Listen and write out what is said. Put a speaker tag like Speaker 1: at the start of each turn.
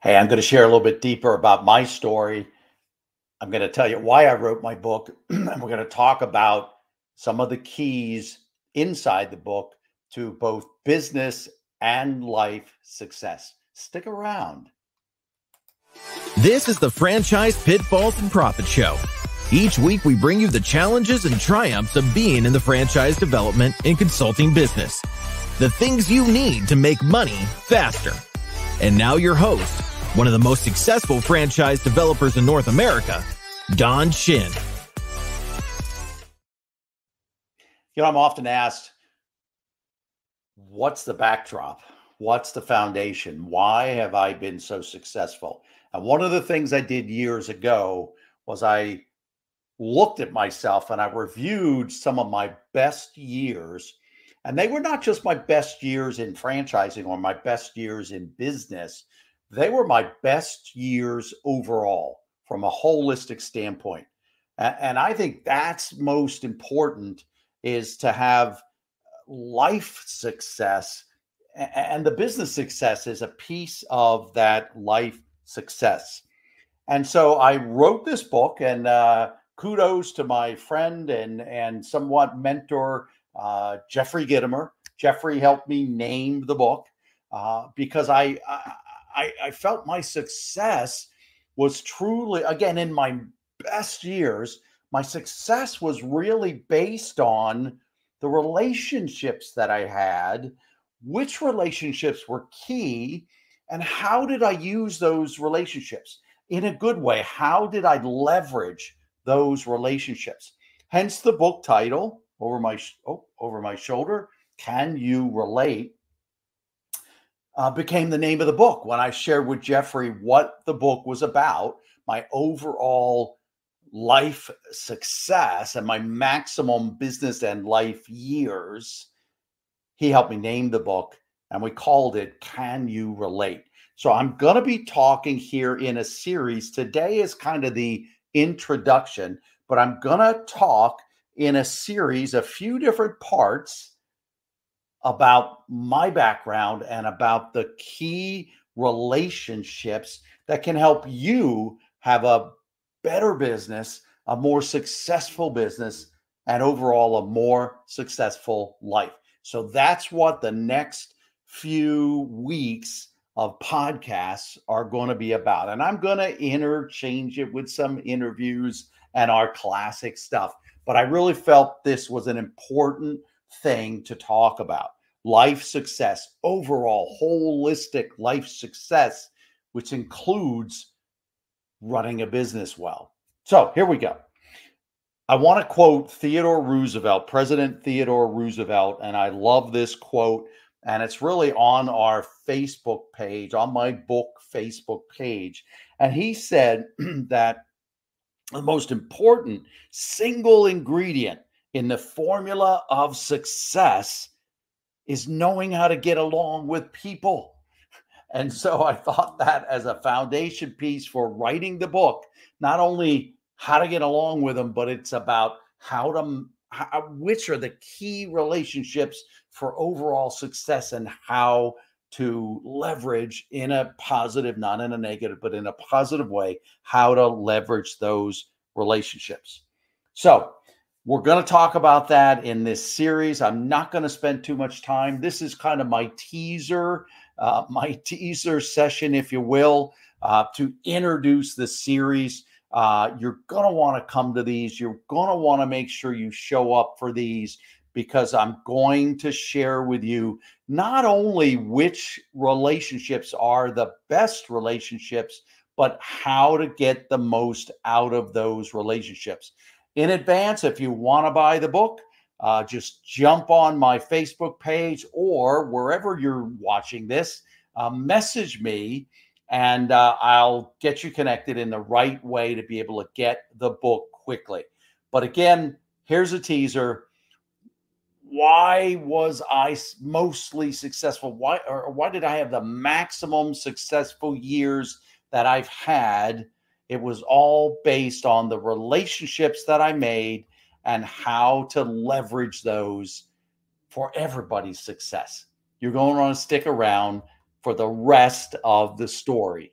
Speaker 1: Hey, I'm going to share a little bit deeper about my story. I'm going to tell you why I wrote my book, and we're going to talk about some of the keys inside the book to both business and life success. Stick around.
Speaker 2: This is the Franchise Pitfalls and Profit Show. Each week, we bring you the challenges and triumphs of being in the franchise development and consulting business. The things you need to make money faster. And now, your host, one of the most successful franchise developers in North America, Don Shin.
Speaker 1: You know, I'm often asked, what's the backdrop? What's the foundation? Why have I been so successful? And one of the things I did years ago was I looked at myself and I reviewed some of my best years. And they were not just my best years in franchising or my best years in business, they were my best years overall from a holistic standpoint. And I think that's most important is to have life success and the business success is a piece of that life success. And so I wrote this book, and uh, kudos to my friend and and somewhat mentor uh, Jeffrey Gitomer. Jeffrey helped me name the book uh, because I, I I, I felt my success was truly, again, in my best years, my success was really based on the relationships that I had, which relationships were key, and how did I use those relationships in a good way? How did I leverage those relationships? Hence the book title over my oh, over my shoulder. Can you relate? Uh, became the name of the book when I shared with Jeffrey what the book was about, my overall life success and my maximum business and life years. He helped me name the book and we called it Can You Relate? So I'm going to be talking here in a series. Today is kind of the introduction, but I'm going to talk in a series, a few different parts about my background and about the key relationships that can help you have a better business, a more successful business, and overall a more successful life. So that's what the next few weeks of podcasts are going to be about. And I'm going to interchange it with some interviews and our classic stuff. But I really felt this was an important thing to talk about life success, overall holistic life success, which includes running a business well. So here we go. I want to quote Theodore Roosevelt, President Theodore Roosevelt, and I love this quote. And it's really on our Facebook page, on my book Facebook page. And he said that the most important single ingredient in the formula of success is knowing how to get along with people. And so I thought that as a foundation piece for writing the book, not only how to get along with them, but it's about how to, how, uh, which are the key relationships for overall success and how to leverage in a positive, not in a negative, but in a positive way, how to leverage those relationships. So we're going to talk about that in this series. I'm not going to spend too much time. This is kind of my teaser, uh, my teaser session, if you will, uh, to introduce the series. Uh, you're going to want to come to these. You're going to want to make sure you show up for these because I'm going to share with you not only which relationships are the best relationships, but how to get the most out of those relationships in advance. If you want to buy the book, uh, just jump on my Facebook page or wherever you're watching this, uh, message me and uh, I'll get you connected in the right way to be able to get the book quickly. But again, here's a teaser. Why was I mostly successful? Why or why did I have the maximum successful years that I've had? It was all based on the relationships that I made and how to leverage those for everybody's success. You're going to want to stick around for the rest of the story.